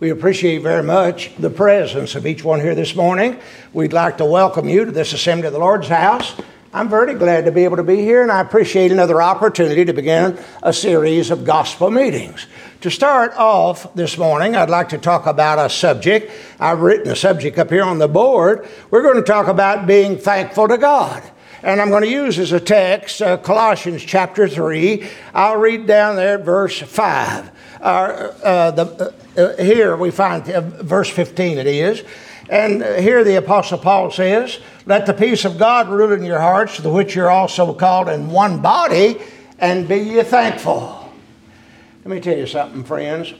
We appreciate very much the presence of each one here this morning. We'd like to welcome you to this assembly of the Lord's house. I'm very glad to be able to be here, and I appreciate another opportunity to begin a series of gospel meetings. To start off this morning, I'd like to talk about a subject. I've written a subject up here on the board. We're going to talk about being thankful to God. And I'm going to use as a text uh, Colossians chapter 3. I'll read down there verse 5. Uh, uh, the, uh, here we find uh, verse 15 it is. And here the Apostle Paul says, Let the peace of God rule in your hearts, to which you're also called in one body, and be ye thankful. Let me tell you something, friends.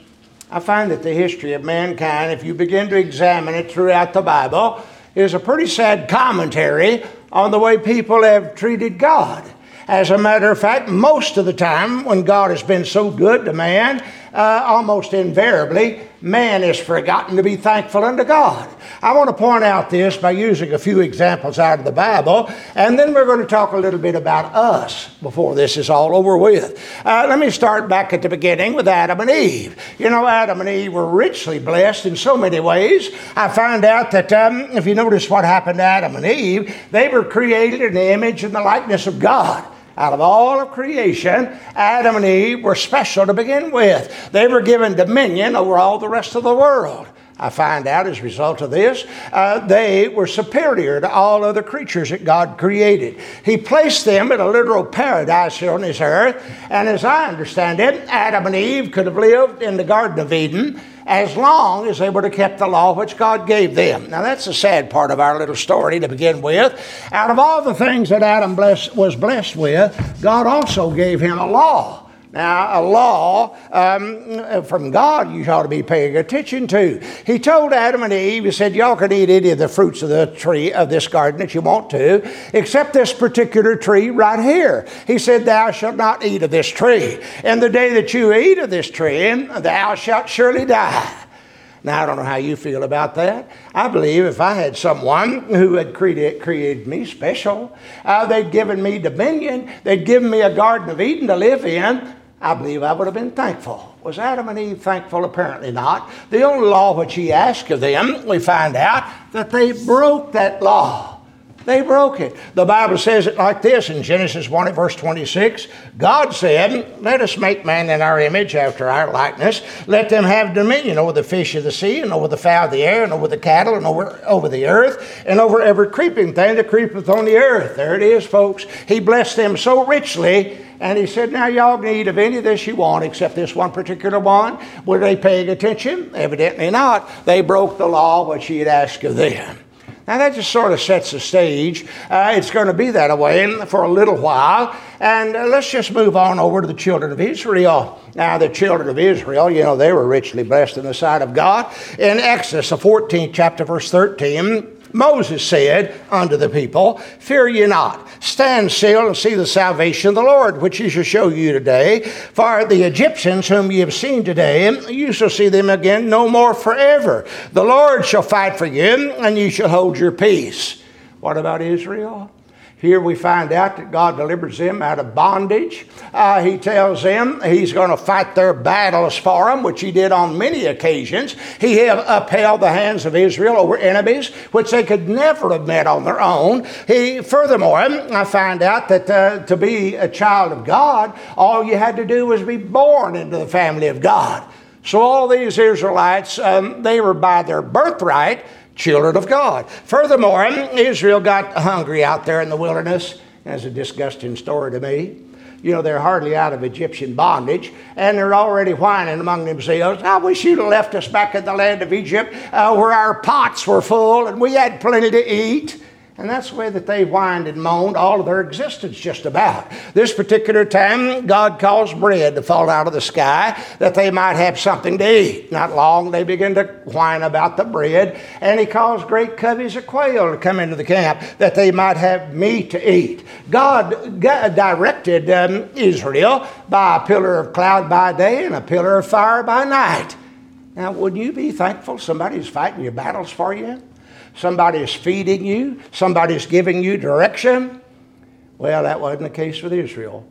I find that the history of mankind, if you begin to examine it throughout the Bible, is a pretty sad commentary on the way people have treated God. As a matter of fact, most of the time when God has been so good to man, uh, almost invariably, man has forgotten to be thankful unto God. I want to point out this by using a few examples out of the Bible, and then we're going to talk a little bit about us before this is all over with. Uh, let me start back at the beginning with Adam and Eve. You know, Adam and Eve were richly blessed in so many ways. I found out that um, if you notice what happened to Adam and Eve, they were created in the image and the likeness of God. Out of all of creation, Adam and Eve were special to begin with. They were given dominion over all the rest of the world. I find out as a result of this, uh, they were superior to all other creatures that God created. He placed them in a literal paradise here on this earth, and as I understand it, Adam and Eve could have lived in the Garden of Eden as long as they would have kept the law which God gave them. Now, that's the sad part of our little story to begin with. Out of all the things that Adam was blessed with, God also gave him a law. Now, a law um, from God you ought to be paying attention to. He told Adam and Eve, He said, Y'all can eat any of the fruits of the tree of this garden that you want to, except this particular tree right here. He said, Thou shalt not eat of this tree. And the day that you eat of this tree, thou shalt surely die. Now, I don't know how you feel about that. I believe if I had someone who had created, created me special, uh, they'd given me dominion, they'd given me a Garden of Eden to live in, I believe I would have been thankful. Was Adam and Eve thankful? Apparently not. The only law which he asked of them, we find out that they broke that law. They broke it. The Bible says it like this in Genesis 1 verse 26 God said, Let us make man in our image, after our likeness. Let them have dominion over the fish of the sea, and over the fowl of the air, and over the cattle, and over, over the earth, and over every creeping thing that creepeth on the earth. There it is, folks. He blessed them so richly and he said, Now, y'all can eat of any of this you want except this one particular one. Were they paying attention? Evidently not. They broke the law which he had asked of them. Now, that just sort of sets the stage. Uh, it's going to be that way for a little while. And uh, let's just move on over to the children of Israel. Now, the children of Israel, you know, they were richly blessed in the sight of God. In Exodus, the 14th chapter, verse 13, Moses said unto the people, Fear ye not, stand still and see the salvation of the Lord, which he shall show you today. For the Egyptians whom ye have seen today, you shall see them again no more forever. The Lord shall fight for you, and ye shall hold your peace. What about Israel? Here we find out that God delivers them out of bondage. Uh, he tells them He's going to fight their battles for them, which He did on many occasions. He upheld the hands of Israel over enemies, which they could never have met on their own. He, furthermore, I find out that uh, to be a child of God, all you had to do was be born into the family of God. So all these Israelites, um, they were by their birthright children of God. Furthermore, Israel got hungry out there in the wilderness. That's a disgusting story to me. You know, they're hardly out of Egyptian bondage, and they're already whining among themselves. I wish you'd have left us back in the land of Egypt uh, where our pots were full and we had plenty to eat. And that's the way that they whined and moaned all of their existence, just about. This particular time, God caused bread to fall out of the sky that they might have something to eat. Not long, they began to whine about the bread, and He caused great coveys of quail to come into the camp that they might have meat to eat. God, directed um, Israel by a pillar of cloud by day and a pillar of fire by night. Now, would you be thankful somebody's fighting your battles for you? Somebody is feeding you, somebody is giving you direction. Well, that wasn't the case with Israel.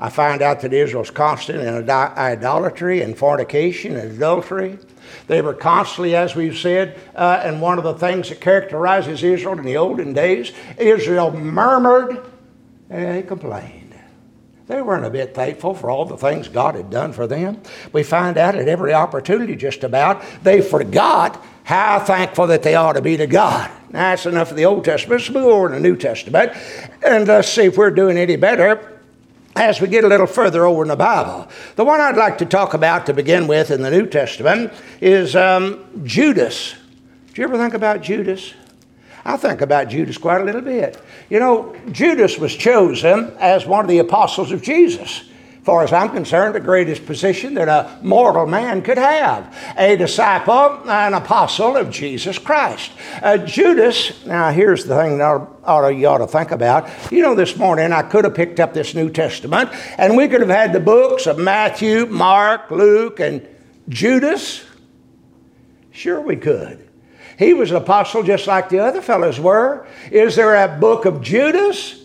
I find out that Israel's constant in idolatry and fornication and adultery. They were constantly, as we've said, uh, and one of the things that characterizes Israel in the olden days, Israel murmured and they complained. They weren't a bit thankful for all the things God had done for them. We find out at every opportunity, just about, they forgot how thankful that they ought to be to God. That's enough of the Old Testament. Let's move over to the New Testament and let's see if we're doing any better as we get a little further over in the Bible. The one I'd like to talk about to begin with in the New Testament is um, Judas. Do you ever think about Judas? I think about Judas quite a little bit. You know, Judas was chosen as one of the apostles of Jesus far as I'm concerned, the greatest position that a mortal man could have a disciple, an apostle of Jesus Christ. Uh, Judas, now here's the thing that you ought to think about. You know, this morning I could have picked up this New Testament and we could have had the books of Matthew, Mark, Luke, and Judas. Sure, we could. He was an apostle just like the other fellows were. Is there a book of Judas?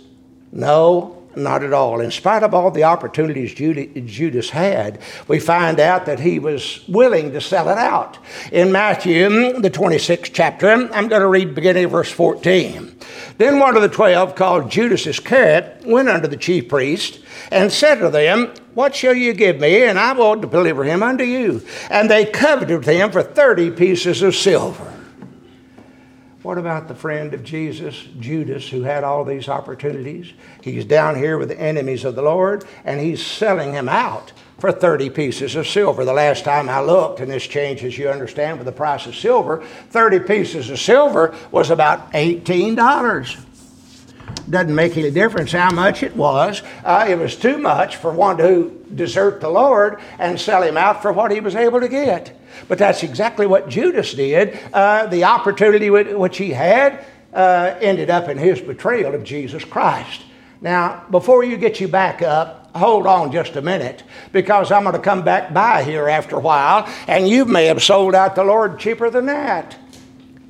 No. Not at all. In spite of all the opportunities Judas had, we find out that he was willing to sell it out. In Matthew, the 26th chapter, I'm going to read beginning of verse 14. Then one of the twelve, called Judas Iscariot, went unto the chief priest and said to them, What shall you give me, and I will deliver him unto you? And they coveted him for thirty pieces of silver. What about the friend of Jesus, Judas, who had all these opportunities? He's down here with the enemies of the Lord, and he's selling him out for 30 pieces of silver. The last time I looked, and this changes, you understand, with the price of silver, 30 pieces of silver was about $18 doesn't make any difference how much it was. Uh, it was too much for one to desert the Lord and sell him out for what he was able to get. But that's exactly what Judas did. Uh, the opportunity which he had uh, ended up in his betrayal of Jesus Christ. Now, before you get you back up, hold on just a minute because I'm going to come back by here after a while, and you may have sold out the Lord cheaper than that.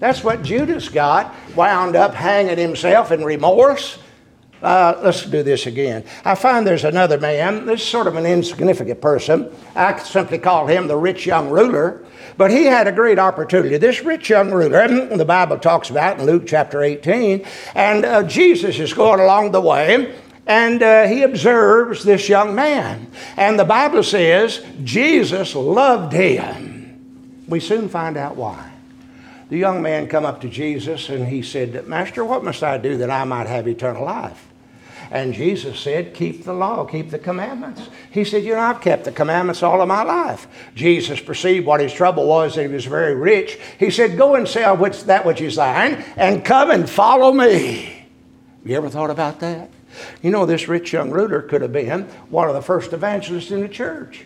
That's what Judas got, wound up hanging himself in remorse. Uh, let's do this again. I find there's another man, this is sort of an insignificant person. I simply call him the rich young ruler. But he had a great opportunity. This rich young ruler, the Bible talks about in Luke chapter 18, and uh, Jesus is going along the way, and uh, he observes this young man. And the Bible says Jesus loved him. We soon find out why the young man come up to Jesus and he said, Master, what must I do that I might have eternal life? And Jesus said, Keep the law, keep the commandments. He said, You know, I've kept the commandments all of my life. Jesus perceived what his trouble was, that he was very rich. He said, Go and sell which, that which is thine and come and follow me. You ever thought about that? You know, this rich young ruler could have been one of the first evangelists in the church.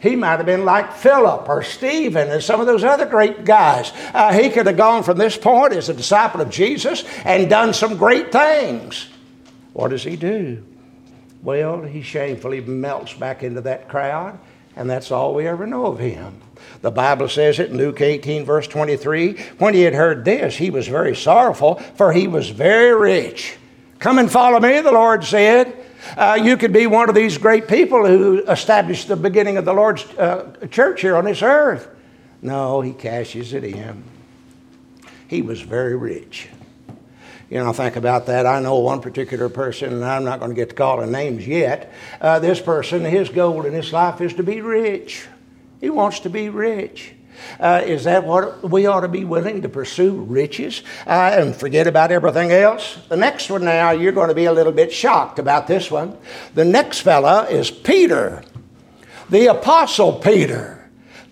He might have been like Philip or Stephen and some of those other great guys. Uh, he could have gone from this point as a disciple of Jesus and done some great things. What does he do? Well, he shamefully melts back into that crowd, and that's all we ever know of him. The Bible says it in Luke 18, verse 23. When he had heard this, he was very sorrowful, for he was very rich. Come and follow me, the Lord said. Uh, you could be one of these great people who established the beginning of the Lord's uh, church here on this earth. No, he cashes it in. He was very rich. You know, think about that. I know one particular person, and I'm not going to get to call calling names yet. Uh, this person, his goal in his life is to be rich. He wants to be rich. Uh, is that what we ought to be willing to pursue riches uh, and forget about everything else? The next one now, you're going to be a little bit shocked about this one. The next fella is Peter, the Apostle Peter.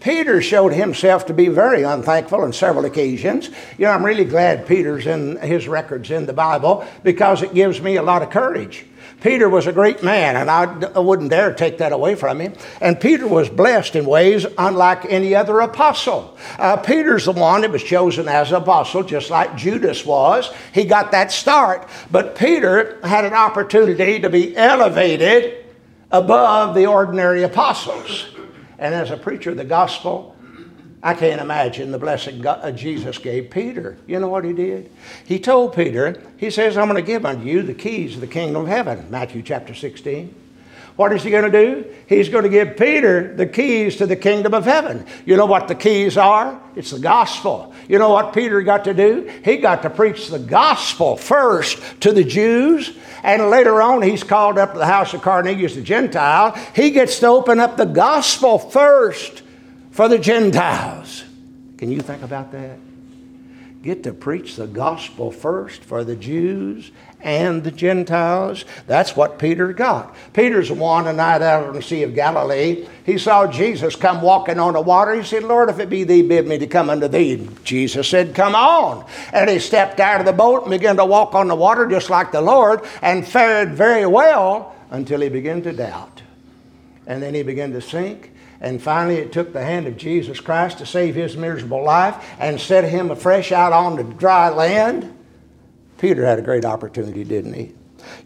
Peter showed himself to be very unthankful on several occasions. You know, I'm really glad Peter's in his records in the Bible because it gives me a lot of courage. Peter was a great man, and I wouldn't dare take that away from him. And Peter was blessed in ways unlike any other apostle. Uh, Peter's the one that was chosen as an apostle, just like Judas was. He got that start. But Peter had an opportunity to be elevated above the ordinary apostles. And as a preacher of the gospel, I can't imagine the blessing God, uh, Jesus gave Peter. You know what he did? He told Peter, He says, I'm going to give unto you the keys of the kingdom of heaven, Matthew chapter 16. What is he going to do? He's going to give Peter the keys to the kingdom of heaven. You know what the keys are? It's the gospel. You know what Peter got to do? He got to preach the gospel first to the Jews, and later on he's called up to the house of Cornelius the Gentile. He gets to open up the gospel first for the Gentiles. Can you think about that? get to preach the gospel first for the Jews and the Gentiles. That's what Peter got. Peter's one night out on the Sea of Galilee. He saw Jesus come walking on the water. He said, Lord, if it be thee, bid me to come unto thee. Jesus said, Come on. And he stepped out of the boat and began to walk on the water just like the Lord and fared very well until he began to doubt. And then he began to sink and finally, it took the hand of Jesus Christ to save his miserable life and set him afresh out on the dry land. Peter had a great opportunity, didn't he?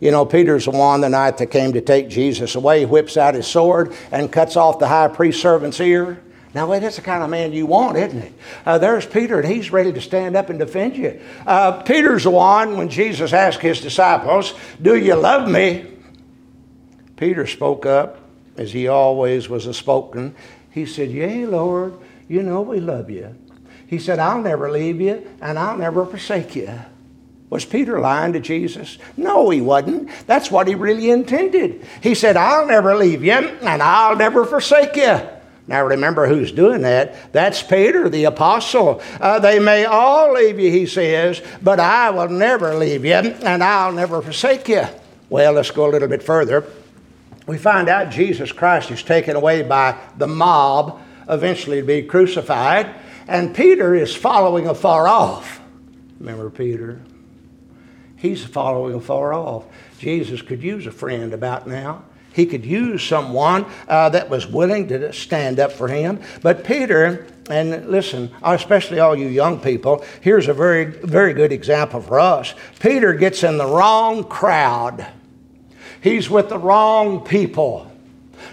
You know, Peter's the one the night that came to take Jesus away, whips out his sword and cuts off the high priest servant's ear. Now, wait, that's the kind of man you want, isn't it? Uh, there's Peter, and he's ready to stand up and defend you. Uh, Peter's the one when Jesus asked his disciples, Do you love me? Peter spoke up as he always was a spoken, he said, Yea, Lord, you know we love you. He said, I'll never leave you and I'll never forsake you. Was Peter lying to Jesus? No, he wasn't. That's what he really intended. He said, I'll never leave you and I'll never forsake you. Now remember who's doing that. That's Peter, the apostle. Uh, they may all leave you, he says, but I will never leave you and I'll never forsake you. Well, let's go a little bit further we find out Jesus Christ is taken away by the mob, eventually to be crucified, and Peter is following afar off. Remember Peter? He's following afar off. Jesus could use a friend about now. He could use someone uh, that was willing to stand up for him. But Peter, and listen, especially all you young people, here's a very, very good example for us. Peter gets in the wrong crowd. He's with the wrong people.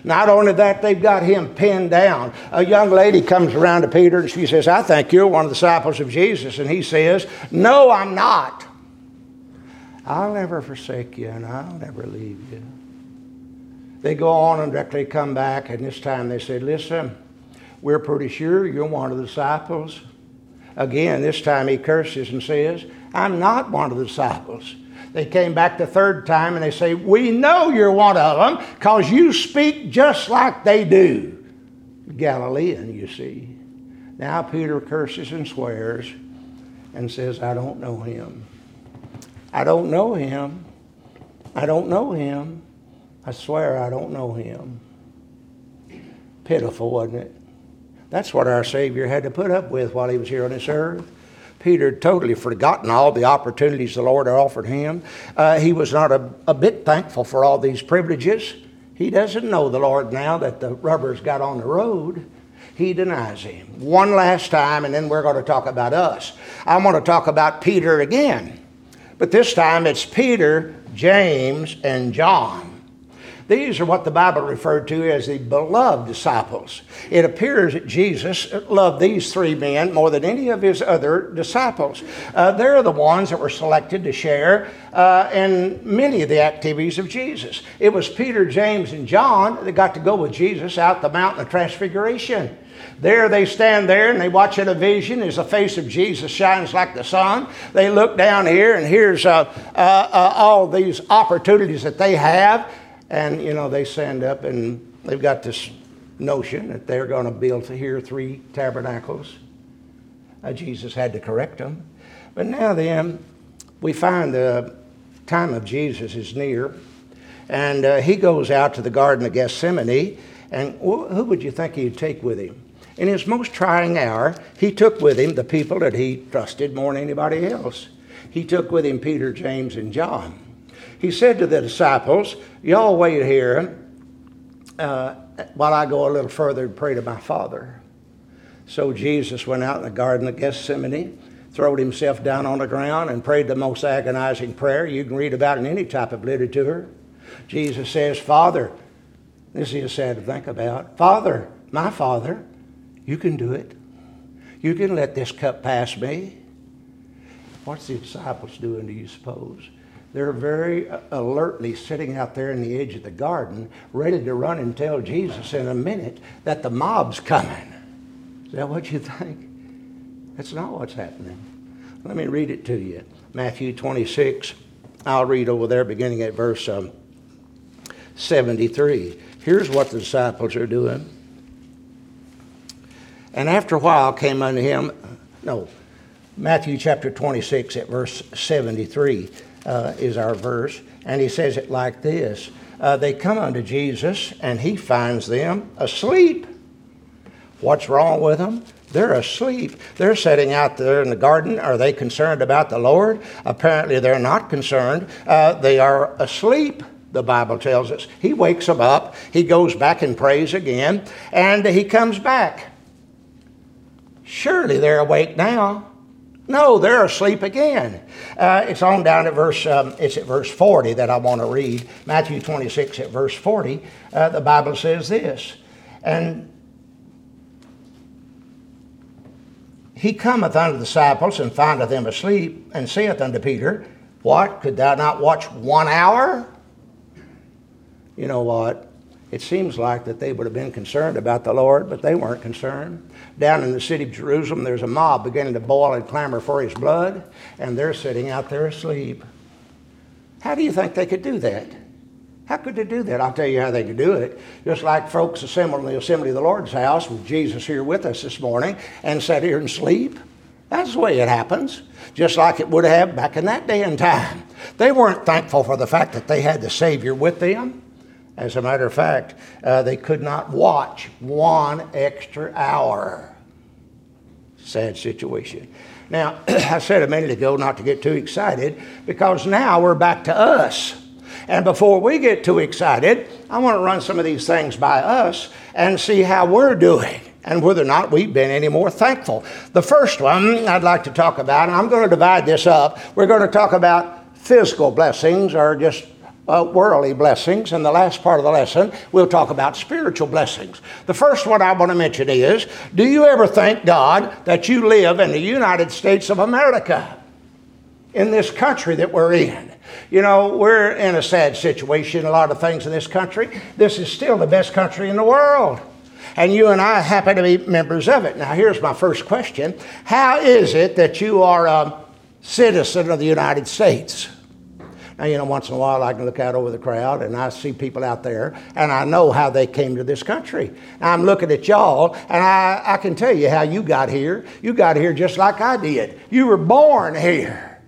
Not only that, they've got him pinned down. A young lady comes around to Peter and she says, I think you're one of the disciples of Jesus. And he says, No, I'm not. I'll never forsake you and I'll never leave you. They go on and directly come back, and this time they say, Listen, we're pretty sure you're one of the disciples. Again, this time he curses and says, I'm not one of the disciples. They came back the third time and they say, We know you're one of them because you speak just like they do. Galilean, you see. Now Peter curses and swears and says, I don't know him. I don't know him. I don't know him. I swear I don't know him. Pitiful, wasn't it? That's what our Savior had to put up with while he was here on this earth. Peter had totally forgotten all the opportunities the Lord had offered him. Uh, he was not a, a bit thankful for all these privileges. He doesn't know the Lord now that the rubber's got on the road. He denies him. One last time, and then we're going to talk about us. I want to talk about Peter again. But this time it's Peter, James, and John. These are what the Bible referred to as the beloved disciples. It appears that Jesus loved these three men more than any of his other disciples. Uh, they're the ones that were selected to share uh, in many of the activities of Jesus. It was Peter, James, and John that got to go with Jesus out the mountain of transfiguration. There they stand there and they watch in a vision as the face of Jesus shines like the sun. They look down here and here's uh, uh, uh all these opportunities that they have and, you know, they stand up and they've got this notion that they're going to build here three tabernacles. Uh, Jesus had to correct them. But now then, we find the time of Jesus is near, and uh, he goes out to the Garden of Gethsemane, and who would you think he'd take with him? In his most trying hour, he took with him the people that he trusted more than anybody else. He took with him Peter, James, and John he said to the disciples, Y'all wait here uh, while I go a little further and pray to my Father. So Jesus went out in the Garden of Gethsemane, throwed himself down on the ground, and prayed the most agonizing prayer you can read about in any type of literature. Jesus says, Father, this is sad to think about. Father, my Father, you can do it. You can let this cup pass me. What's the disciples doing, do you suppose? They're very alertly sitting out there in the edge of the garden, ready to run and tell Jesus in a minute that the mob's coming. Is that what you think? That's not what's happening. Let me read it to you. Matthew 26. I'll read over there beginning at verse um, 73. Here's what the disciples are doing. And after a while came unto him, no, Matthew chapter 26 at verse 73 uh, is our verse, and he says it like this uh, They come unto Jesus, and he finds them asleep. What's wrong with them? They're asleep. They're sitting out there in the garden. Are they concerned about the Lord? Apparently, they're not concerned. Uh, they are asleep the Bible tells us. He wakes them up, he goes back and prays again, and he comes back. Surely they're awake now. No, they're asleep again. Uh, it's on down at verse. Um, it's at verse forty that I want to read. Matthew twenty-six at verse forty. Uh, the Bible says this, and he cometh unto the disciples and findeth them asleep, and saith unto Peter, What could thou not watch one hour? You know what? It seems like that they would have been concerned about the Lord, but they weren't concerned. Down in the city of Jerusalem, there's a mob beginning to boil and clamor for his blood, and they're sitting out there asleep. How do you think they could do that? How could they do that? I'll tell you how they could do it. Just like folks assembled in the assembly of the Lord's house with Jesus here with us this morning and sat here and sleep. That's the way it happens, just like it would have back in that day and time. They weren't thankful for the fact that they had the Savior with them. As a matter of fact, uh, they could not watch one extra hour. Sad situation. Now, I said a minute ago not to get too excited because now we're back to us. And before we get too excited, I want to run some of these things by us and see how we're doing and whether or not we've been any more thankful. The first one I'd like to talk about, and I'm going to divide this up. We're going to talk about physical blessings or just uh, worldly blessings. In the last part of the lesson, we'll talk about spiritual blessings. The first one I want to mention is Do you ever thank God that you live in the United States of America? In this country that we're in. You know, we're in a sad situation, a lot of things in this country. This is still the best country in the world. And you and I happen to be members of it. Now, here's my first question How is it that you are a citizen of the United States? Now, you know, once in a while I can look out over the crowd and I see people out there and I know how they came to this country. I'm looking at y'all and I, I can tell you how you got here. You got here just like I did. You were born here.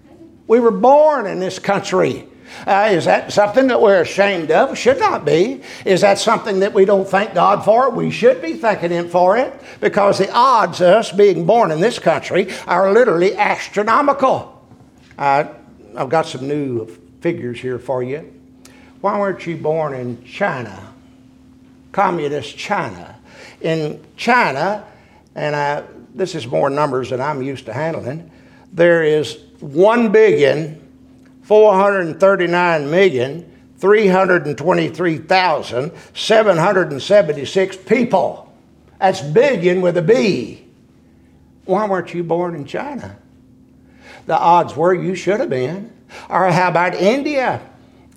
We were born in this country. Uh, is that something that we're ashamed of? Should not be. Is that something that we don't thank God for? We should be thanking Him for it because the odds of us being born in this country are literally astronomical. Uh, I've got some new figures here for you. Why weren't you born in China? Communist China. In China, and I, this is more numbers than I'm used to handling, there is 1 billion 439 million 323,776 people. That's billion with a B. Why weren't you born in China? The odds were you should have been. Or how about India?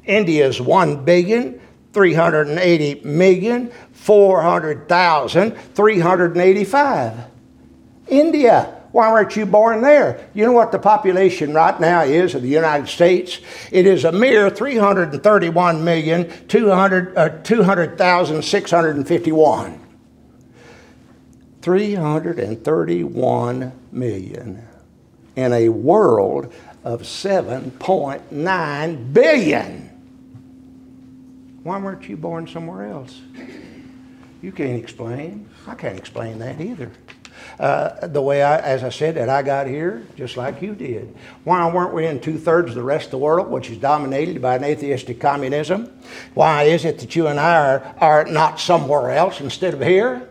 India's 1 billion, 380 million, 400,000, 385. India. Why weren't you born there? You know what the population right now is of the United States? It is a mere 331 million, 200, uh, 200,651. 331 million in a world of 7.9 billion. Why weren't you born somewhere else? You can't explain. I can't explain that either. Uh, the way I, as I said, that I got here, just like you did. Why weren't we in two thirds of the rest of the world, which is dominated by an atheistic communism? Why is it that you and I are, are not somewhere else instead of here?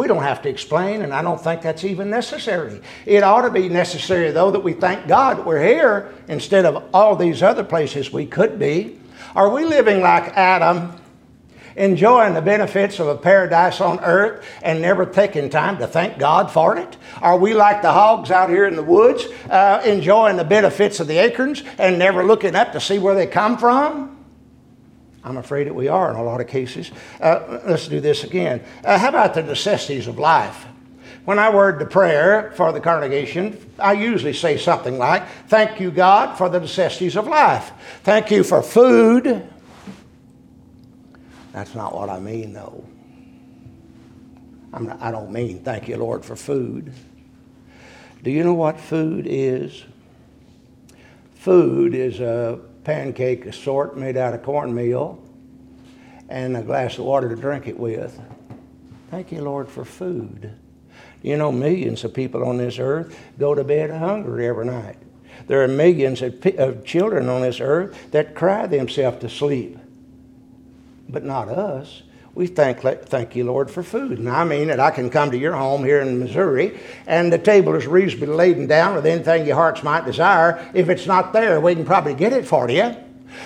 We don't have to explain, and I don't think that's even necessary. It ought to be necessary, though, that we thank God that we're here instead of all these other places we could be. Are we living like Adam? enjoying the benefits of a paradise on earth and never taking time to thank God for it? Are we like the hogs out here in the woods, uh, enjoying the benefits of the acorns and never looking up to see where they come from? I'm afraid that we are in a lot of cases. Uh, let's do this again. Uh, how about the necessities of life? When I word the prayer for the congregation, I usually say something like, Thank you, God, for the necessities of life. Thank you for food. That's not what I mean, though. Not, I don't mean thank you, Lord, for food. Do you know what food is? Food is a pancake sort made out of cornmeal and a glass of water to drink it with. Thank you, Lord, for food. You know, millions of people on this earth go to bed hungry every night. There are millions of, of children on this earth that cry themselves to sleep, but not us. We thank, thank you, Lord, for food. And I mean that I can come to your home here in Missouri, and the table is reasonably laden down with anything your hearts might desire. If it's not there, we can probably get it for you.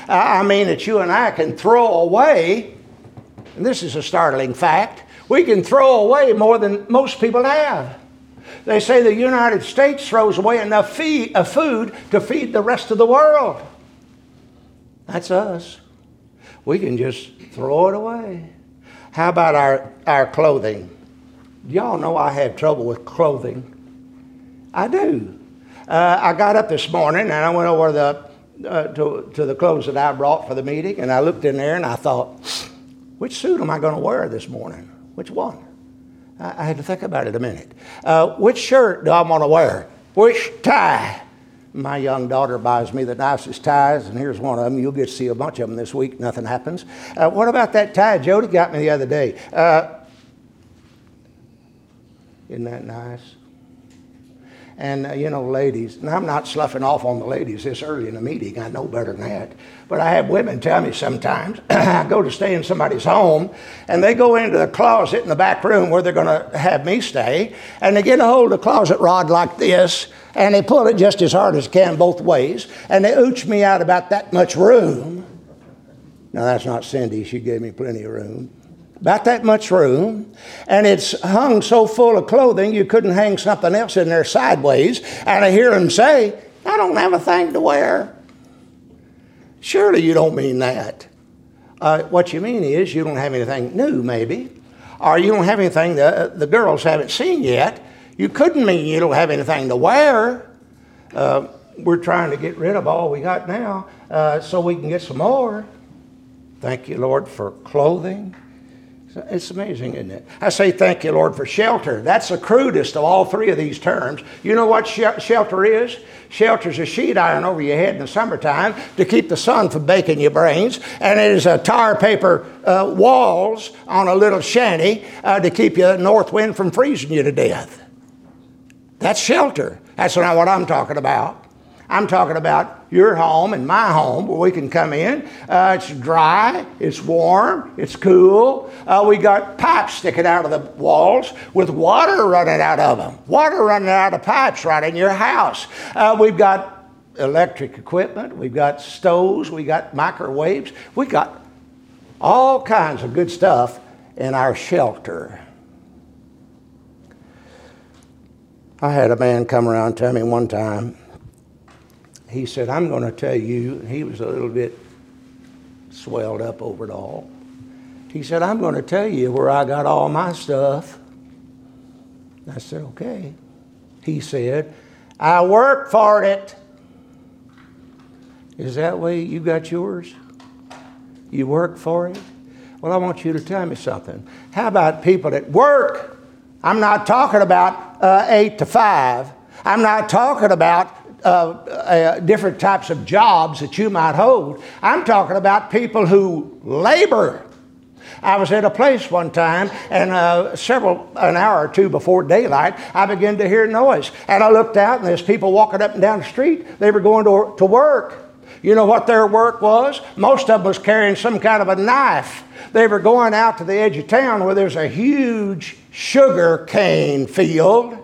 I mean that you and I can throw away, and this is a startling fact, we can throw away more than most people have. They say the United States throws away enough feed, uh, food to feed the rest of the world. That's us. We can just throw it away. How about our, our clothing? Y'all know I have trouble with clothing. I do. Uh, I got up this morning and I went over the, uh, to, to the clothes that I brought for the meeting and I looked in there and I thought, which suit am I going to wear this morning? Which one? I, I had to think about it a minute. Uh, which shirt do I want to wear? Which tie? My young daughter buys me the nicest ties, and here's one of them. You'll get to see a bunch of them this week. Nothing happens. Uh, what about that tie Jody got me the other day? Uh, isn't that nice? And, uh, you know, ladies, and I'm not sloughing off on the ladies this early in the meeting, I know better than that. But I have women tell me sometimes, I go to stay in somebody's home, and they go into the closet in the back room where they're going to have me stay, and they get a hold of the closet rod like this, and they pull it just as hard as can both ways, and they ooch me out about that much room. Now, that's not Cindy, she gave me plenty of room about that much room, and it's hung so full of clothing you couldn't hang something else in there sideways. And I hear him say, I don't have a thing to wear. Surely you don't mean that. Uh, what you mean is you don't have anything new, maybe, or you don't have anything that the girls haven't seen yet. You couldn't mean you don't have anything to wear. Uh, we're trying to get rid of all we got now uh, so we can get some more. Thank you, Lord, for clothing it's amazing, isn't it? I say thank you, Lord, for shelter. That's the crudest of all three of these terms. You know what sh- shelter is? Shelter's a sheet iron over your head in the summertime to keep the sun from baking your brains, and it is a tar paper uh, walls on a little shanty uh, to keep the north wind from freezing you to death. That's shelter. That's not what I'm talking about. I'm talking about your home and my home where we can come in. Uh, it's dry, it's warm, it's cool. Uh, we got pipes sticking out of the walls with water running out of them. Water running out of pipes right in your house. Uh, we've got electric equipment, we've got stoves, we got microwaves, we got all kinds of good stuff in our shelter. I had a man come around tell me one time he said, I'm going to tell you, he was a little bit swelled up over it all. He said, I'm going to tell you where I got all my stuff. I said, okay. He said, I work for it. Is that way you got yours? You work for it? Well, I want you to tell me something. How about people that work? I'm not talking about uh, eight to five. I'm not talking about uh, uh, different types of jobs that you might hold. I'm talking about people who labor. I was at a place one time, and uh, several an hour or two before daylight, I began to hear noise, and I looked out, and there's people walking up and down the street. They were going to, to work. You know what their work was? Most of them was carrying some kind of a knife. They were going out to the edge of town where there's a huge sugar cane field,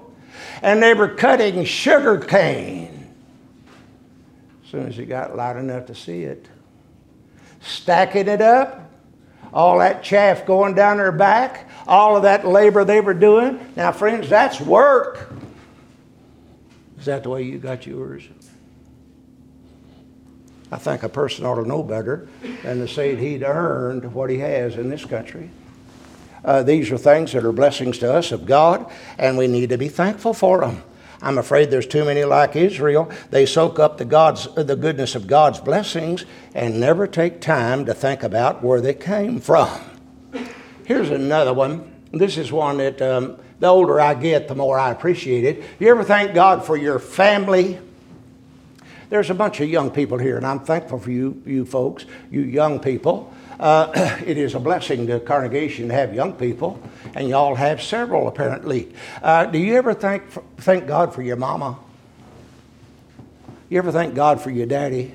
and they were cutting sugar cane As soon as you got light enough to see it. Stacking it up all that chaff going down their back, all of that labor they were doing. Now, friends, that's work. Is that the way you got yours? I think a person ought to know better than to say that he'd earned what he has in this country. Uh, these are things that are blessings to us of God, and we need to be thankful for them. I'm afraid there's too many like Israel. They soak up the, God's, the goodness of God's blessings and never take time to think about where they came from. Here's another one. This is one that um, the older I get, the more I appreciate it. Do you ever thank God for your family? There's a bunch of young people here, and I'm thankful for you, you folks, you young people. Uh, it is a blessing to congregation to have young people, and y'all have several apparently. Uh, do you ever thank, thank God for your mama? You ever thank God for your daddy?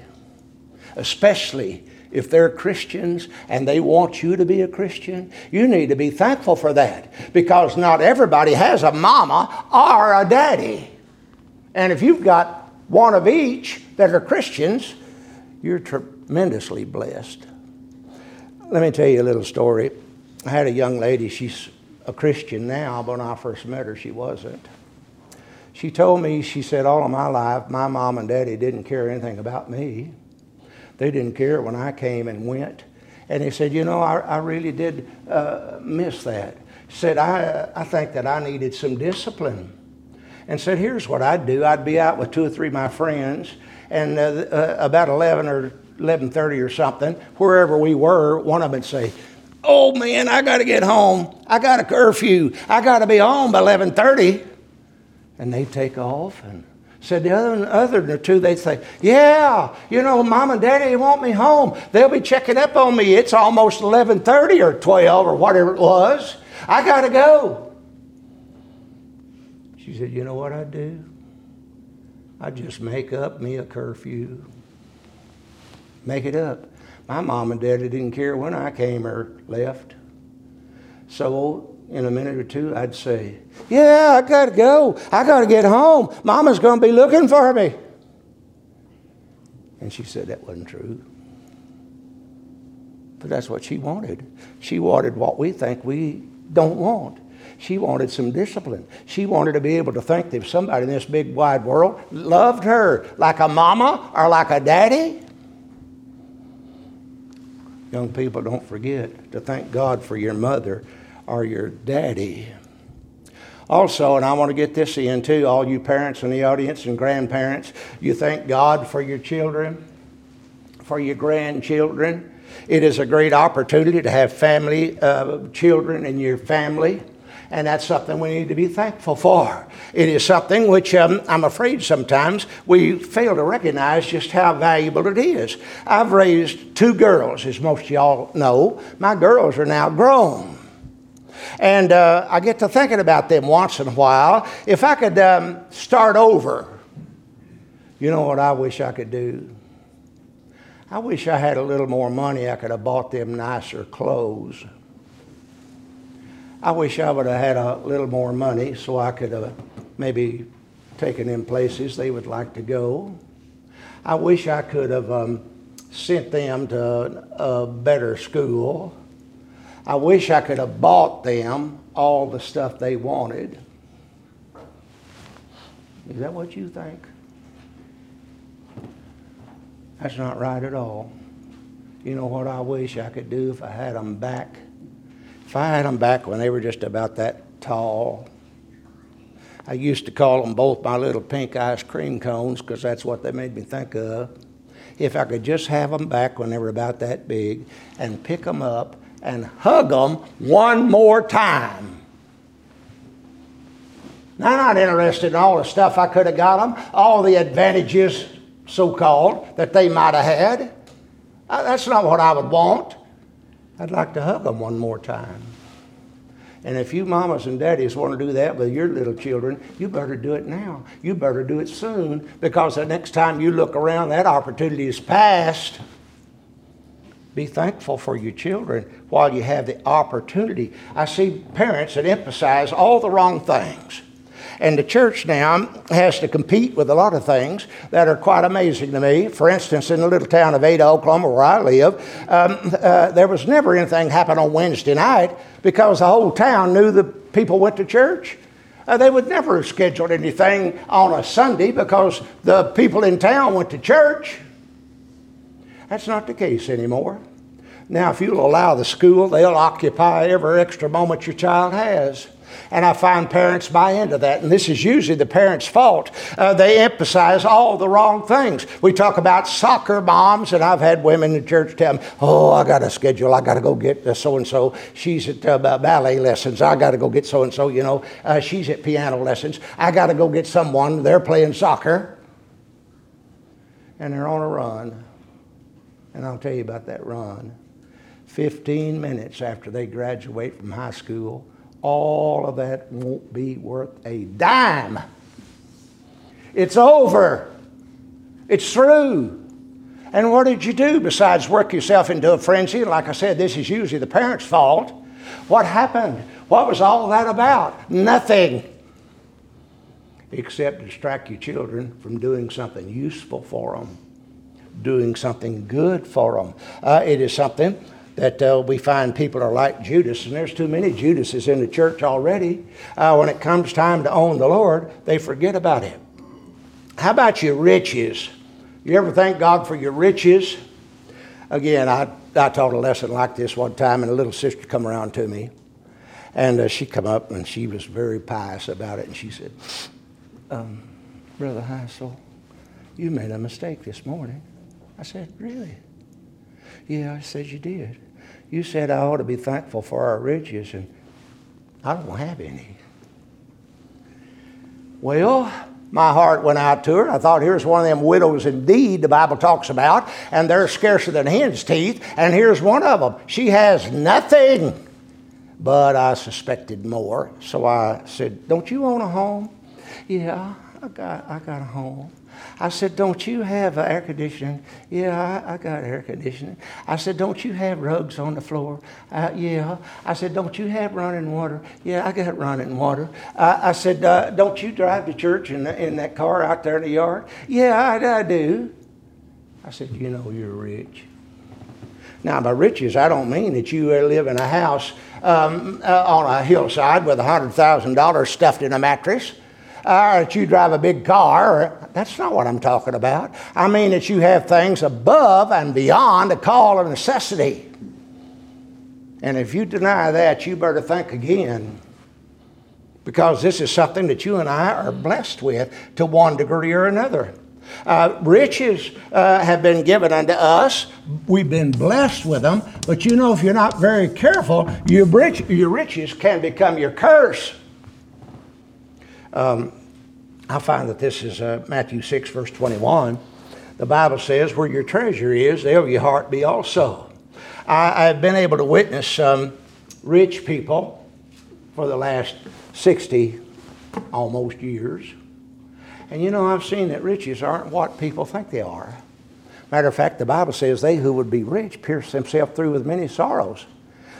Especially if they're Christians and they want you to be a Christian, you need to be thankful for that because not everybody has a mama or a daddy. And if you've got one of each that are Christians, you're tremendously blessed. Let me tell you a little story. I had a young lady, she's a Christian now, but when I first met her, she wasn't. She told me, she said, all of my life, my mom and daddy didn't care anything about me. They didn't care when I came and went. And he said, you know, I, I really did uh, miss that. Said, I, I think that I needed some discipline. And said, here's what I'd do. I'd be out with two or three of my friends, and uh, uh, about 11 or 11:30 or something, wherever we were, one of them would say, "Oh man, I got to get home. I got a curfew. I got to be home by 11:30." And they'd take off and said the other other two, they'd say, "Yeah, you know, mom and daddy want me home. They'll be checking up on me. It's almost 11:30 or 12 or whatever it was. I got to go." She said, "You know what I'd do? I'd just make up me a curfew." Make it up. My mom and daddy didn't care when I came or left. So in a minute or two, I'd say, Yeah, I got to go. I got to get home. Mama's to be looking for me. And she said that wasn't true. But that's what she wanted. She wanted what we think we don't want. She wanted some discipline. She wanted to be able to think that somebody in this big wide world loved her like a mama or like a daddy, Young people, don't forget to thank God for your mother or your daddy. Also, and I want to get this in too, all you parents in the audience and grandparents, you thank God for your children, for your grandchildren. It is a great opportunity to have family, uh, children in your family and that's something we need to be thankful for. It is something which um, I'm afraid sometimes we fail to recognize just how valuable it is. I've raised two girls, as most of y'all know. My girls are now grown. And uh, I get to thinking about them once in a while. If I could um, start over, you know what I wish I could do? I wish I had a little more money. I could have bought them nicer clothes. I wish I would have had a little more money so I could have maybe taken them places they would like to go. I wish I could have um, sent them to a better school. I wish I could have bought them all the stuff they wanted. Is that what you think? That's not right at all. You know what I wish I could do if I had them back? If I had them back when they were just about that tall, I used to call them both my little pink ice cream cones because that's what they made me think of. If I could just have them back when they were about that big and pick them up and hug them one more time. Now, I'm not interested in all the stuff I could have got them, all the advantages, so called, that they might have had. Uh, that's not what I would want. I'd like to hug them one more time. And if you mamas and daddies want to do that with your little children, you better do it now. You better do it soon because the next time you look around, that opportunity is past. Be thankful for your children while you have the opportunity. I see parents that emphasize all the wrong things. And the church now has to compete with a lot of things that are quite amazing to me. For instance, in the little town of Ada, Oklahoma, where I live, um, uh, there was never anything happen on Wednesday night because the whole town knew the people went to church. Uh, they would never have scheduled anything on a Sunday because the people in town went to church. That's not the case anymore. Now, if you'll allow the school, they'll occupy every extra moment your child has. And I find parents buy into that, and this is usually the parents' fault. Uh, they emphasize all the wrong things. We talk about soccer moms, and I've had women in church tell me, Oh, I got a schedule. I got to go get so and so. She's at uh, ballet lessons. I got to go get so and so. You know, uh, she's at piano lessons. I got to go get someone. They're playing soccer, and they're on a run. And I'll tell you about that run. 15 minutes after they graduate from high school, all of that won't be worth a dime. It's over. It's through. And what did you do besides work yourself into a frenzy? Like I said, this is usually the parents' fault. What happened? What was all that about? Nothing. Except distract your children from doing something useful for them doing something good for them. Uh, it is something that uh, we find people are like Judas, and there's too many Judases in the church already. Uh, when it comes time to own the Lord, they forget about Him. How about your riches? You ever thank God for your riches? Again, I, I taught a lesson like this one time, and a little sister come around to me, and uh, she come up and she was very pious about it, and she said, um, "Brother Heisel, you made a mistake this morning." I said, Really? Yeah, I said, You did. You said I ought to be thankful for our riches, and I don't have any. Well, my heart went out to her. I thought, here's one of them widows indeed the Bible talks about, and they're scarcer than hen's teeth, and here's one of them. She has nothing. But I suspected more, so I said, Don't you own a home? Yeah, I got, I got a home. I said, Don't you have air conditioning? Yeah, I, I, got air conditioning. I said, Don't you have rugs on the floor? Uh, yeah. I said, Don't you have running water? Yeah, I got running water. Uh, I said, uh, Don't you drive to church in, in that car out there in the yard? Yeah, I, I do. I said, You know, you're rich. Now, by riches, I don't mean that you live in a house um, uh, on a hillside with $100,000 stuffed in a mattress or that you drive a big car. That's not what I'm talking about. I mean that you have things above and beyond a call of necessity. And if you deny that, you better think again. Because this is something that you and I are blessed with to one degree or another. Uh, riches uh, have been given unto us. We've been blessed with them. But you know, if you're not very careful, your, rich, your riches can become your curse. Um, I find that this is uh, Matthew 6, verse 21. The Bible says, Where your treasure is, there will your heart be also. I, have been able to witness some rich people for the last 60 almost years. And you know, I've seen that riches aren't what people think they are. Matter of fact, the Bible says, They who would be rich pierce themselves through with many sorrows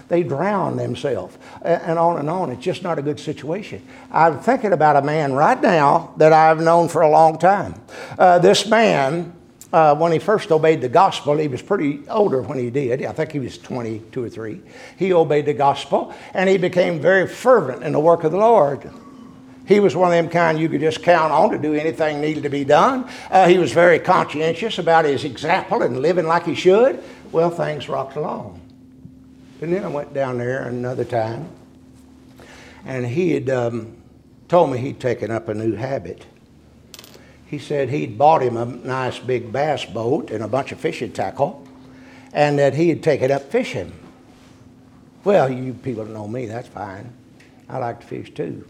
they drown themselves, and on and on. It's just not a good situation. I'm thinking about a man right now that I've known for a long time. Uh, this man, uh, when he first obeyed the gospel, he was pretty older when he did. I think he was 22 or 3. He obeyed the gospel, and he became very fervent in the work of the Lord. He was one of them kind you could just count on to do anything needed to be done. Uh, he was very conscientious about his example and living like he should. Well, things rocked along. And then I went down there another time, and he had um, told me he'd taken up a new habit. He said he'd bought him a nice big bass boat and a bunch of fishing tackle, and that he had taken up fishing. Well, you people know me, that's fine. I like to fish too.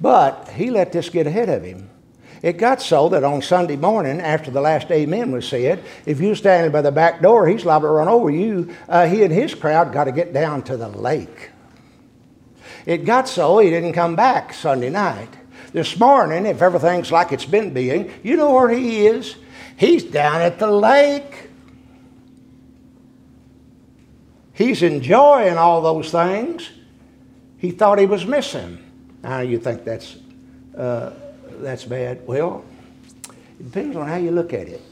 But he let this get ahead of him. It got so that on Sunday morning, after the last amen was said, if you were standing by the back door, he's liable to run over you. Uh, he and his crowd got to get down to the lake. It got so he didn't come back Sunday night. This morning, if everything's like it's been being, you know where he is? He's down at the lake. He's enjoying all those things he thought he was missing. Now, you think that's uh, that's bad. Well, it depends on how you look at it.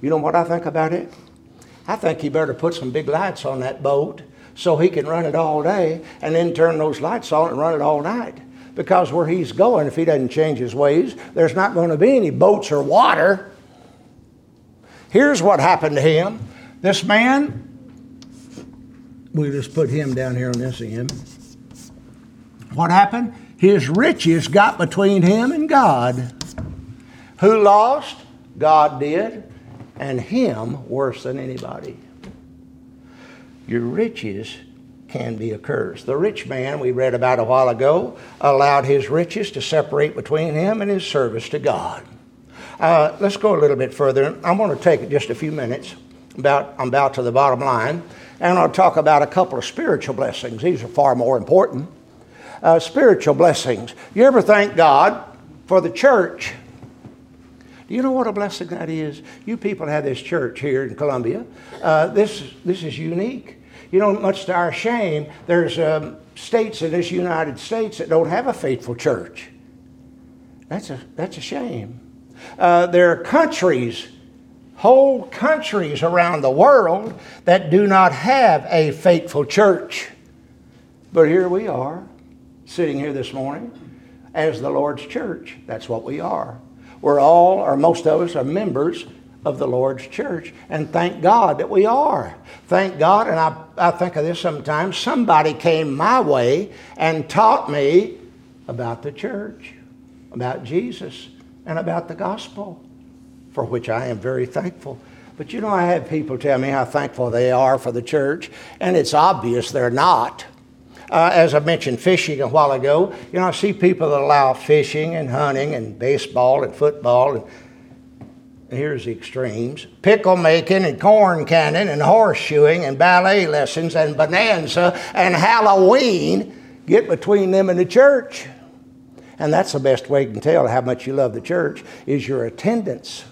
You know what I think about it? I think he better put some big lights on that boat so he can run it all day and then turn those lights on and run it all night. Because where he's going, if he doesn't change his ways, there's not going to be any boats or water. Here's what happened to him. This man, we just put him down here on this end. What happened? His riches got between him and God. Who lost? God did, and him worse than anybody. Your riches can be a curse. The rich man we read about a while ago allowed his riches to separate between him and his service to God. Uh, let's go a little bit further. I'm going to take just a few minutes. About, I'm about to the bottom line, and I'll talk about a couple of spiritual blessings. These are far more important. Uh, spiritual blessings. You ever thank God for the church? Do you know what a blessing that is? You people have this church here in Columbia. Uh, this, this is unique. You know, much to our shame, there's um, states in this United States that don't have a faithful church. That's a, that's a shame. Uh, there are countries, whole countries around the world, that do not have a faithful church. But here we are, sitting here this morning as the Lord's church. That's what we are. We're all, or most of us, are members of the Lord's church. And thank God that we are. Thank God, and I, I think of this sometimes, somebody came my way and taught me about the church, about Jesus, and about the gospel, for which I am very thankful. But you know, I have people tell me how thankful they are for the church, and it's obvious they're not. Uh, as I mentioned fishing a while ago, you know, I see people that allow fishing and hunting and baseball and football and here's the extremes pickle making and corn canning and horseshoeing and ballet lessons and bonanza and Halloween get between them and the church. And that's the best way you can tell how much you love the church is your attendance.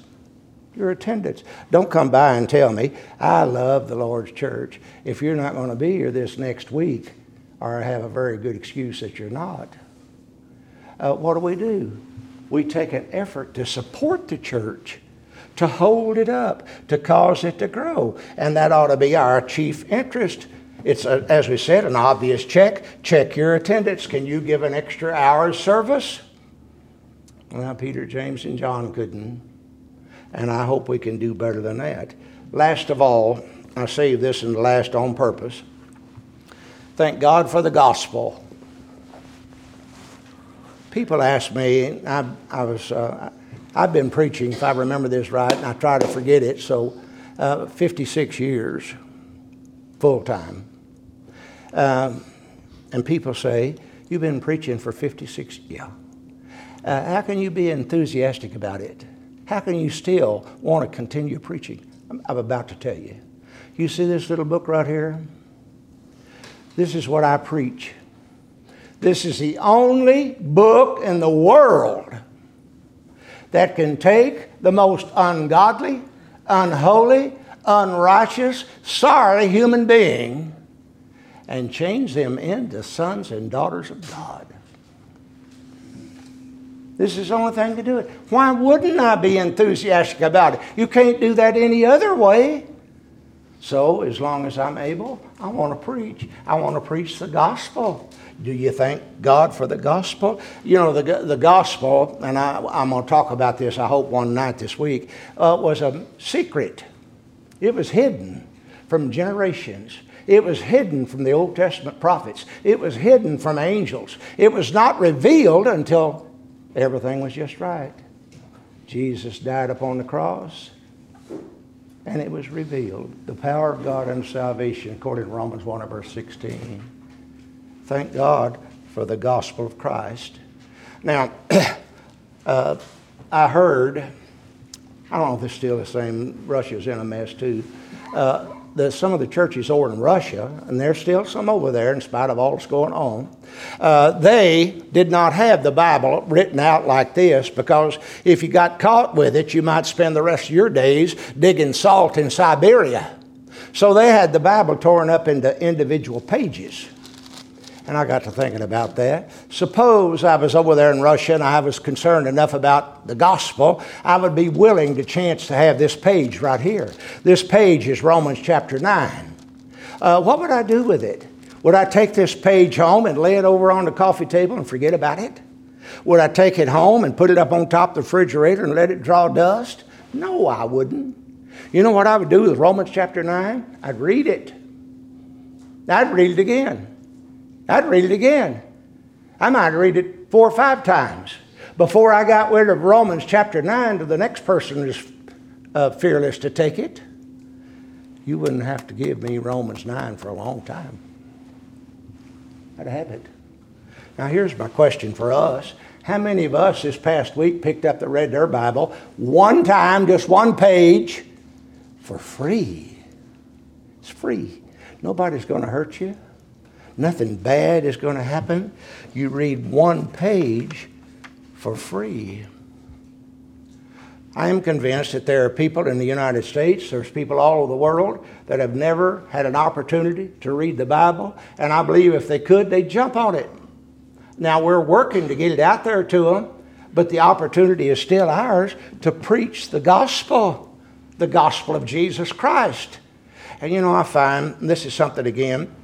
Your attendance. Don't come by and tell me, I love the Lord's church, if you're not going to be here this next week or have a very good excuse that you're not. Uh, what do we do? We take an effort to support the church to hold it up, to cause it to grow. And that ought to be our chief interest. It's, a, as we said, an obvious check. Check your attendance. Can you give an extra hour's service? Well, Peter, James, and John couldn't. And I hope we can do better than that. Last of all, I save this in the last on purpose. Thank God for the gospel. People ask me, I, I was, uh, I've been preaching, if I remember this right, and I try to forget it, so uh, 56 years full time. Um, and people say, You've been preaching for 56 Yeah. Uh, how can you be enthusiastic about it? How can you still want to continue preaching? I'm, I'm about to tell you. You see this little book right here? This is what I preach. This is the only book in the world that can take the most ungodly, unholy, unrighteous, sorry human being and change them into sons and daughters of God. This is the only thing to do it. Why wouldn't I be enthusiastic about it? You can't do that any other way. So, as long as I'm able, I want to preach. I want to preach the gospel. Do you thank God for the gospel? You know, the, the gospel, and I, am going to talk about this, I hope, one night this week, uh, was a secret. It was hidden from generations. It was hidden from the Old Testament prophets. It was hidden from angels. It was not revealed until everything was just right. Jesus died upon the cross, and it was revealed the power of God and salvation, according to Romans 1 verse 16. Thank God for the gospel of Christ. Now, uh, I heard, I don't know if it's still the same, Russia's in a mess too. Uh, that some of the churches over in Russia, and there's still some over there in spite of all that's going on, uh, they did not have the Bible written out like this because if you got caught with it, you might spend the rest of your days digging salt in Siberia. So they had the Bible torn up into individual pages. And I got to thinking about that. Suppose I was over there in Russia and I was concerned enough about the gospel, I would be willing to chance to have this page right here. This page is Romans chapter 9. Uh, what would I do with it? Would I take this page home and lay it over on the coffee table and forget about it? Would I take it home and put it up on top of the refrigerator and let it draw dust? No, I wouldn't. You know what I would do with Romans chapter 9? I'd read it. I'd read it again. I'd read it again. I might read it four or five times before I got rid of Romans chapter 9 to the next person who's uh, fearless to take it. You wouldn't have to give me Romans 9 for a long time. I'd have it. Now, here's my question for us. How many of us this past week picked up the read their Bible one time, just one page, for free? It's free. Nobody's going to hurt you. Nothing bad is going to happen. You read one page for free. I am convinced that there are people in the United States, there's people all over the world that have never had an opportunity to read the Bible, and I believe if they could, they'd jump on it. Now, we're working to get it out there to them, but the opportunity is still ours to preach the gospel, the gospel of Jesus Christ. And you know, I find this is something again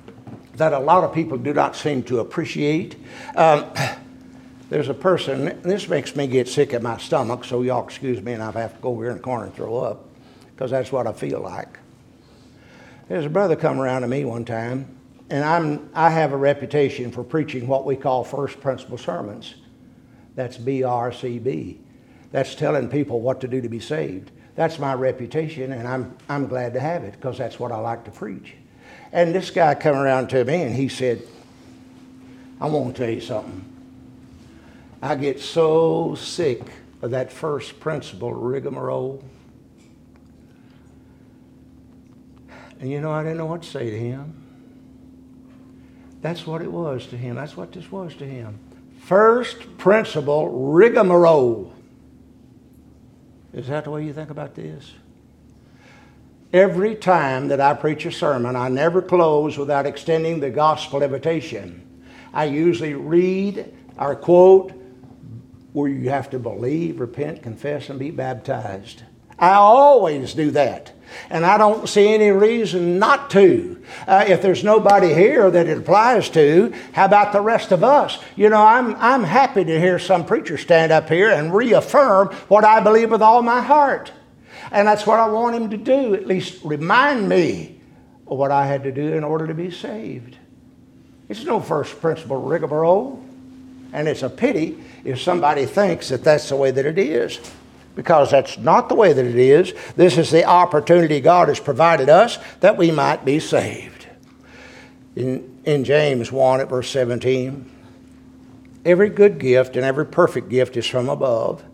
that a lot of people do not seem to appreciate. Um, there's a person, this makes me get sick at my stomach, so y'all excuse me, and I have to go over here in the corner and throw up, because that's what I feel like. There's a brother come around to me one time, and I'm, I have a reputation for preaching what we call first principle sermons. That's BRCB. That's telling people what to do to be saved. That's my reputation, and I'm, I'm glad to have it because that's what I like to preach. And this guy come around to me and he said, I want to tell you something. I get so sick of that first principle rigmarole. And you know, I didn't know what to say to him. That's what it was to him. That's what this was to him. First principle rigmarole. Is that the way you think about this? Every time that I preach a sermon, I never close without extending the gospel invitation. I usually read or quote where you have to believe, repent, confess, and be baptized. I always do that. And I don't see any reason not to. Uh, if there's nobody here that it applies to, how about the rest of us? You know, I'm, I'm happy to hear some preacher stand up here and reaffirm what I believe with all my heart. And that's what I want him to do, at least remind me of what I had to do in order to be saved. It's no first principle rigmarole. And it's a pity if somebody thinks that that's the way that it is because that's not the way that it is. This is the opportunity God has provided us that we might be saved. In, in James 1 at verse 17, every good gift and every perfect gift is from above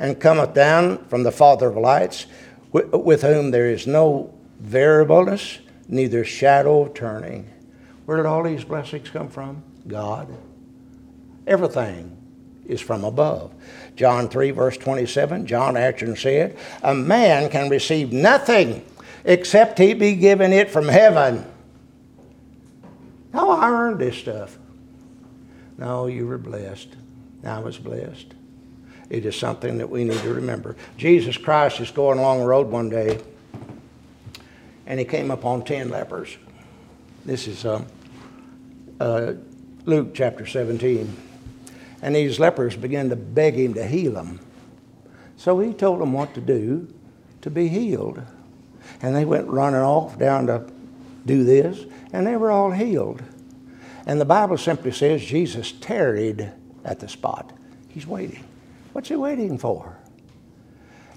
and cometh down from the Father of lights, with, whom there is no variableness, neither shadow of turning. Where did all these blessings come from? God. Everything is from above. John 3, verse 27, John answered and said, A man can receive nothing except he be given it from heaven. No, I earned this stuff. No, you were blessed. I was blessed. It is something that we need to remember. Jesus Christ is going along the road one day, and he came upon ten lepers. This is uh, uh, Luke chapter 17. And these lepers began to beg him to heal them. So he told them what to do to be healed. And they went running off down to do this, and they were all healed. And the Bible simply says Jesus tarried at the spot. He's waiting. What's he waiting for?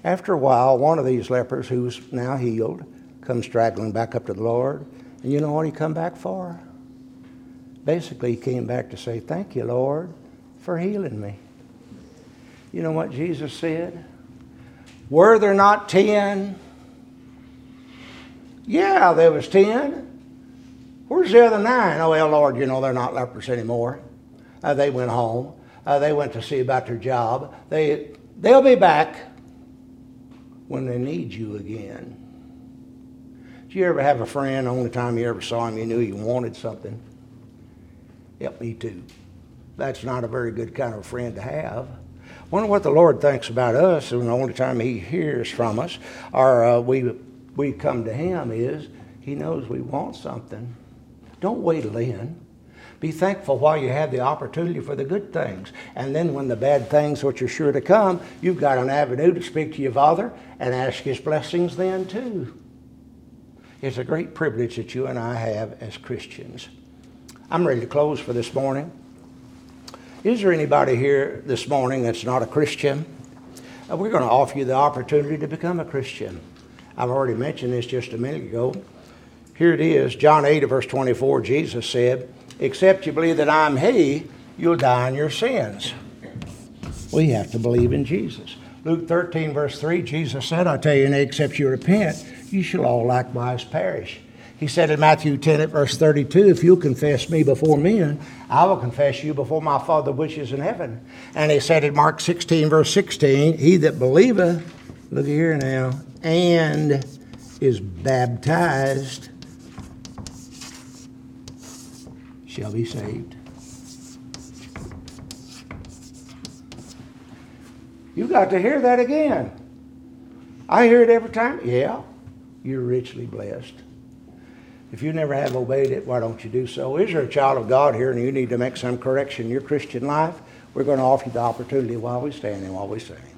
After a while, one of these lepers, who's now healed, comes straggling back up to the Lord. And you know what he come back for? Basically, he came back to say, Thank you, Lord for healing me. You know what Jesus said? Were there not ten? Yeah, there was ten. Where's the other nine? Oh, well, Lord, you know they're not lepers anymore. Uh, they went home. Uh, they went to see about their job. They, they'll be back when they need you again. Did you ever have a friend, the only time you ever saw him, you knew you wanted something? Help me too. That's not a very good kind of friend to have. Wonder what the Lord thinks about us, and the only time He hears from us, or uh, we we come to Him, is He knows we want something. Don't wait till then. Be thankful while you have the opportunity for the good things. And then when the bad things, which are sure to come, you've got an avenue to speak to your Father and ask His blessings then too. It's a great privilege that you and I have as Christians. I'm ready to close for this morning. Is there anybody here this morning that's not a Christian? Uh, we're going to offer you the opportunity to become a Christian. I've already mentioned this just a minute ago. Here it is, John 8, verse 24. Jesus said, Except you believe that I'm He, you'll die in your sins. We have to believe in Jesus. Luke 13, verse 3, Jesus said, I tell you, except you repent, you shall all likewise perish. He said in Matthew 10 at verse 32, If you'll confess me before men, I will confess you before my Father which is in heaven. And he said in Mark 16, verse 16, He that believeth, look here now, and is baptized shall be saved. You got to hear that again. I hear it every time. Yeah, you're richly blessed. If you never have obeyed it, why don't you do so? Is there a child of God here and you need to make some correction in your Christian life? We're going to offer you the opportunity while we stand and while we sing.